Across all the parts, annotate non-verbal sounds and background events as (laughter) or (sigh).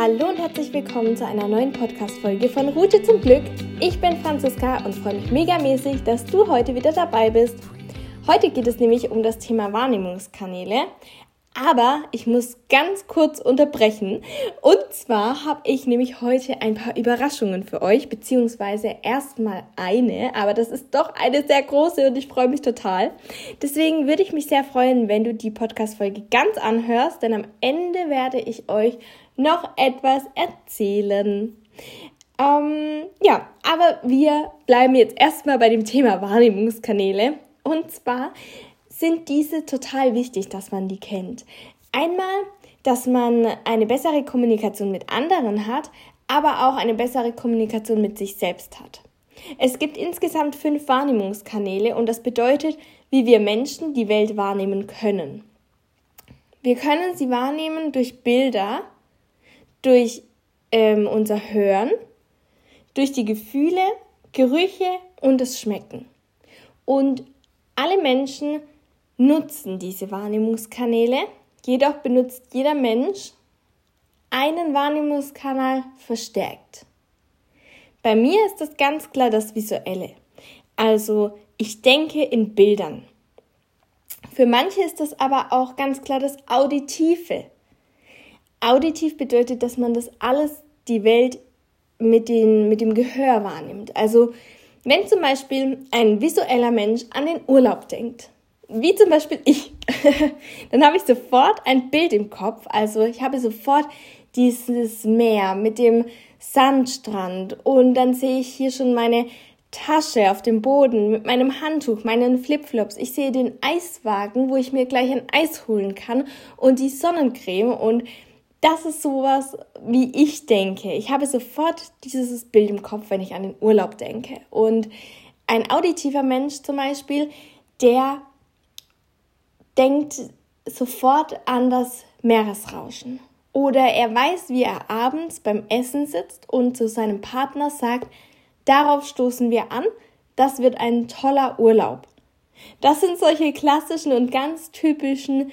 Hallo und herzlich willkommen zu einer neuen Podcast-Folge von Route zum Glück. Ich bin Franziska und freue mich megamäßig, dass du heute wieder dabei bist. Heute geht es nämlich um das Thema Wahrnehmungskanäle. Aber ich muss ganz kurz unterbrechen. Und zwar habe ich nämlich heute ein paar Überraschungen für euch, beziehungsweise erstmal eine, aber das ist doch eine sehr große und ich freue mich total. Deswegen würde ich mich sehr freuen, wenn du die Podcast-Folge ganz anhörst, denn am Ende werde ich euch noch etwas erzählen. Ähm, ja, aber wir bleiben jetzt erstmal bei dem Thema Wahrnehmungskanäle. Und zwar sind diese total wichtig, dass man die kennt. Einmal, dass man eine bessere Kommunikation mit anderen hat, aber auch eine bessere Kommunikation mit sich selbst hat. Es gibt insgesamt fünf Wahrnehmungskanäle und das bedeutet, wie wir Menschen die Welt wahrnehmen können. Wir können sie wahrnehmen durch Bilder, durch ähm, unser Hören, durch die Gefühle, Gerüche und das Schmecken. Und alle Menschen nutzen diese Wahrnehmungskanäle, jedoch benutzt jeder Mensch einen Wahrnehmungskanal verstärkt. Bei mir ist das ganz klar das Visuelle. Also ich denke in Bildern. Für manche ist das aber auch ganz klar das Auditive. Auditiv bedeutet, dass man das alles, die Welt mit, den, mit dem Gehör wahrnimmt. Also wenn zum Beispiel ein visueller Mensch an den Urlaub denkt, wie zum Beispiel ich, (laughs) dann habe ich sofort ein Bild im Kopf. Also ich habe sofort dieses Meer mit dem Sandstrand und dann sehe ich hier schon meine Tasche auf dem Boden mit meinem Handtuch, meinen Flipflops. Ich sehe den Eiswagen, wo ich mir gleich ein Eis holen kann und die Sonnencreme und das ist sowas, wie ich denke. Ich habe sofort dieses Bild im Kopf, wenn ich an den Urlaub denke. Und ein auditiver Mensch zum Beispiel, der denkt sofort an das Meeresrauschen. Oder er weiß, wie er abends beim Essen sitzt und zu seinem Partner sagt, darauf stoßen wir an, das wird ein toller Urlaub. Das sind solche klassischen und ganz typischen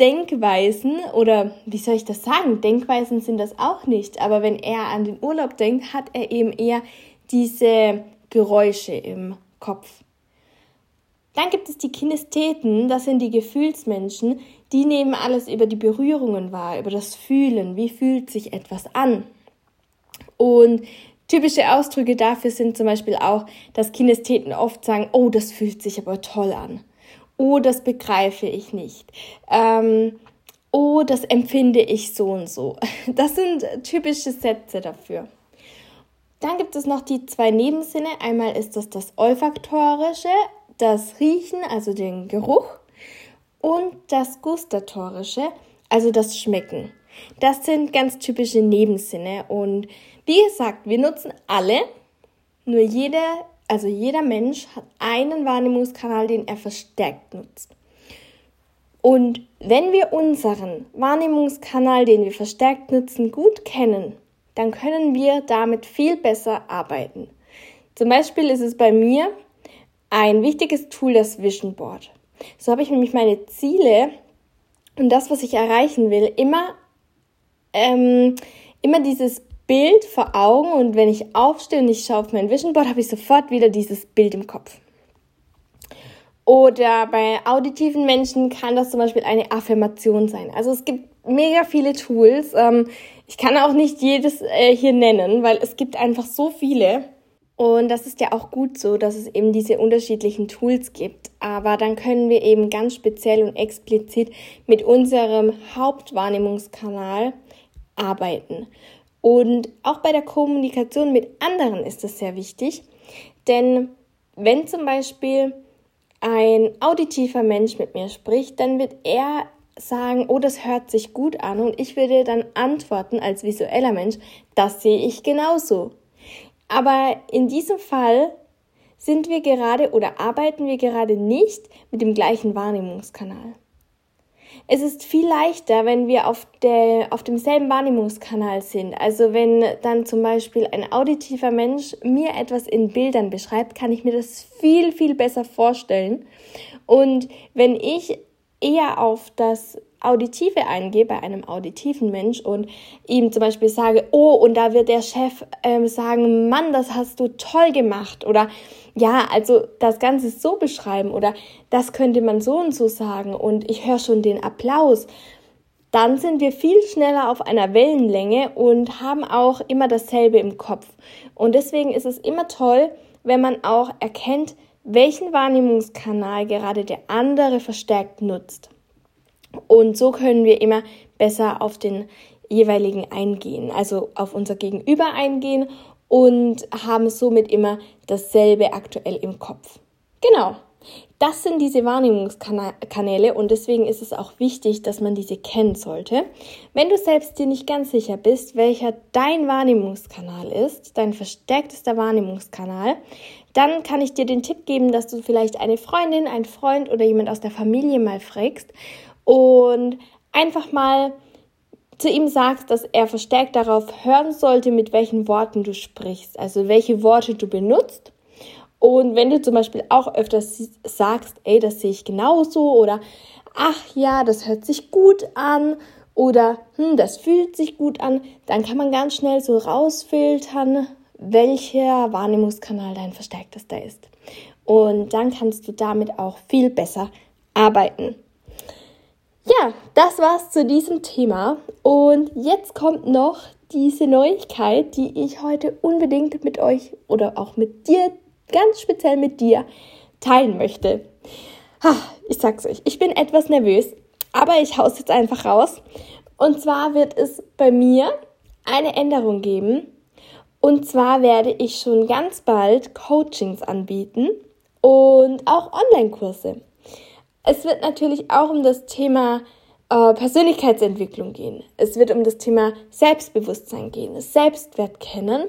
Denkweisen oder wie soll ich das sagen? Denkweisen sind das auch nicht, aber wenn er an den Urlaub denkt, hat er eben eher diese Geräusche im Kopf. Dann gibt es die Kinestheten, das sind die Gefühlsmenschen, die nehmen alles über die Berührungen wahr, über das Fühlen, wie fühlt sich etwas an. Und typische Ausdrücke dafür sind zum Beispiel auch, dass Kinestheten oft sagen, oh, das fühlt sich aber toll an. Oh, das begreife ich nicht. Ähm, oh, das empfinde ich so und so. (laughs) Das sind typische Sätze dafür. Dann gibt es noch die zwei Nebensinne. Einmal ist das das olfaktorische, das Riechen, also den Geruch, und das Gustatorische, also das Schmecken. Das sind ganz typische Nebensinne und wie gesagt, wir nutzen alle, nur jeder, also jeder Mensch hat einen Wahrnehmungskanal, den er verstärkt nutzt. Und wenn wir unseren Wahrnehmungskanal, den wir verstärkt nutzen, gut kennen, dann können wir damit viel besser arbeiten. Zum Beispiel ist es bei mir ein wichtiges Tool das Vision Board. So habe ich nämlich meine Ziele und das, was ich erreichen will, immer, ähm, immer dieses Bild vor Augen und wenn ich aufstehe und ich schaue auf mein Vision Board, habe ich sofort wieder dieses Bild im Kopf. Oder bei auditiven Menschen kann das zum Beispiel eine Affirmation sein. Also es gibt mega viele Tools. Ähm, ich kann auch nicht jedes äh, hier nennen, weil es gibt einfach so viele. Und das ist ja auch gut so, dass es eben diese unterschiedlichen Tools gibt. Aber dann können wir eben ganz speziell und explizit mit unserem Hauptwahrnehmungskanal arbeiten. Und auch bei der Kommunikation mit anderen ist das sehr wichtig. Denn wenn zum Beispiel ein auditiver Mensch mit mir spricht, dann wird er sagen, oh, das hört sich gut an und ich würde dann antworten als visueller Mensch, das sehe ich genauso. Aber in diesem Fall sind wir gerade oder arbeiten wir gerade nicht mit dem gleichen Wahrnehmungskanal. Es ist viel leichter, wenn wir auf, der, auf demselben Wahrnehmungskanal sind. Also wenn dann zum Beispiel ein auditiver Mensch mir etwas in Bildern beschreibt, kann ich mir das viel, viel besser vorstellen. Und wenn ich eher auf das Auditive eingehe bei einem auditiven Mensch und ihm zum Beispiel sage, oh, und da wird der Chef ähm, sagen, Mann, das hast du toll gemacht oder ja, also das Ganze so beschreiben oder das könnte man so und so sagen und ich höre schon den Applaus, dann sind wir viel schneller auf einer Wellenlänge und haben auch immer dasselbe im Kopf. Und deswegen ist es immer toll, wenn man auch erkennt, welchen Wahrnehmungskanal gerade der andere verstärkt nutzt. Und so können wir immer besser auf den jeweiligen eingehen, also auf unser Gegenüber eingehen und haben somit immer dasselbe aktuell im Kopf. Genau. Das sind diese Wahrnehmungskanäle und deswegen ist es auch wichtig, dass man diese kennen sollte. Wenn du selbst dir nicht ganz sicher bist, welcher dein Wahrnehmungskanal ist, dein verstärktester Wahrnehmungskanal, dann kann ich dir den Tipp geben, dass du vielleicht eine Freundin, einen Freund oder jemand aus der Familie mal fragst und einfach mal zu ihm sagst, dass er verstärkt darauf hören sollte, mit welchen Worten du sprichst, also welche Worte du benutzt und wenn du zum Beispiel auch öfters sagst, ey, das sehe ich genauso oder ach ja, das hört sich gut an oder hm, das fühlt sich gut an, dann kann man ganz schnell so rausfiltern, welcher Wahrnehmungskanal dein verstärktester ist. Und dann kannst du damit auch viel besser arbeiten. Ja, das war's zu diesem Thema. Und jetzt kommt noch diese Neuigkeit, die ich heute unbedingt mit euch oder auch mit dir ganz speziell mit dir teilen möchte. Ich sag's euch, ich bin etwas nervös, aber ich hau's jetzt einfach raus. Und zwar wird es bei mir eine Änderung geben. Und zwar werde ich schon ganz bald Coachings anbieten und auch Online-Kurse. Es wird natürlich auch um das Thema äh, Persönlichkeitsentwicklung gehen. Es wird um das Thema Selbstbewusstsein gehen, Selbstwert kennen.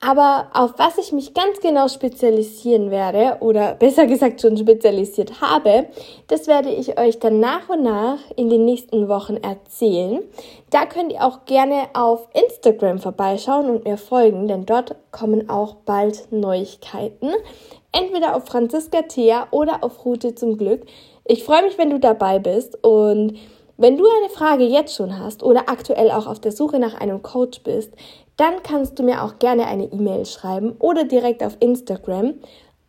Aber auf was ich mich ganz genau spezialisieren werde, oder (laughs) besser gesagt schon spezialisiert habe, das werde ich euch dann nach und nach in den nächsten Wochen erzählen. Da könnt ihr auch gerne auf Instagram vorbeischauen und mir folgen, denn dort kommen auch bald Neuigkeiten. Entweder auf Franziska Thea oder auf Route zum Glück. Ich freue mich, wenn du dabei bist und wenn du eine Frage jetzt schon hast oder aktuell auch auf der Suche nach einem Coach bist, dann kannst du mir auch gerne eine E-Mail schreiben oder direkt auf Instagram.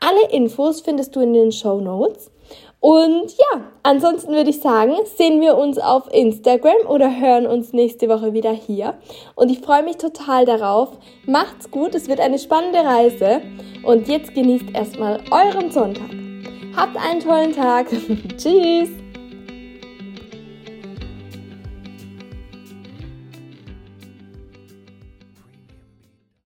Alle Infos findest du in den Show Notes. Und ja, ansonsten würde ich sagen, sehen wir uns auf Instagram oder hören uns nächste Woche wieder hier. Und ich freue mich total darauf. Macht's gut, es wird eine spannende Reise. Und jetzt genießt erstmal euren Sonntag. Habt einen tollen Tag. (laughs) Tschüss.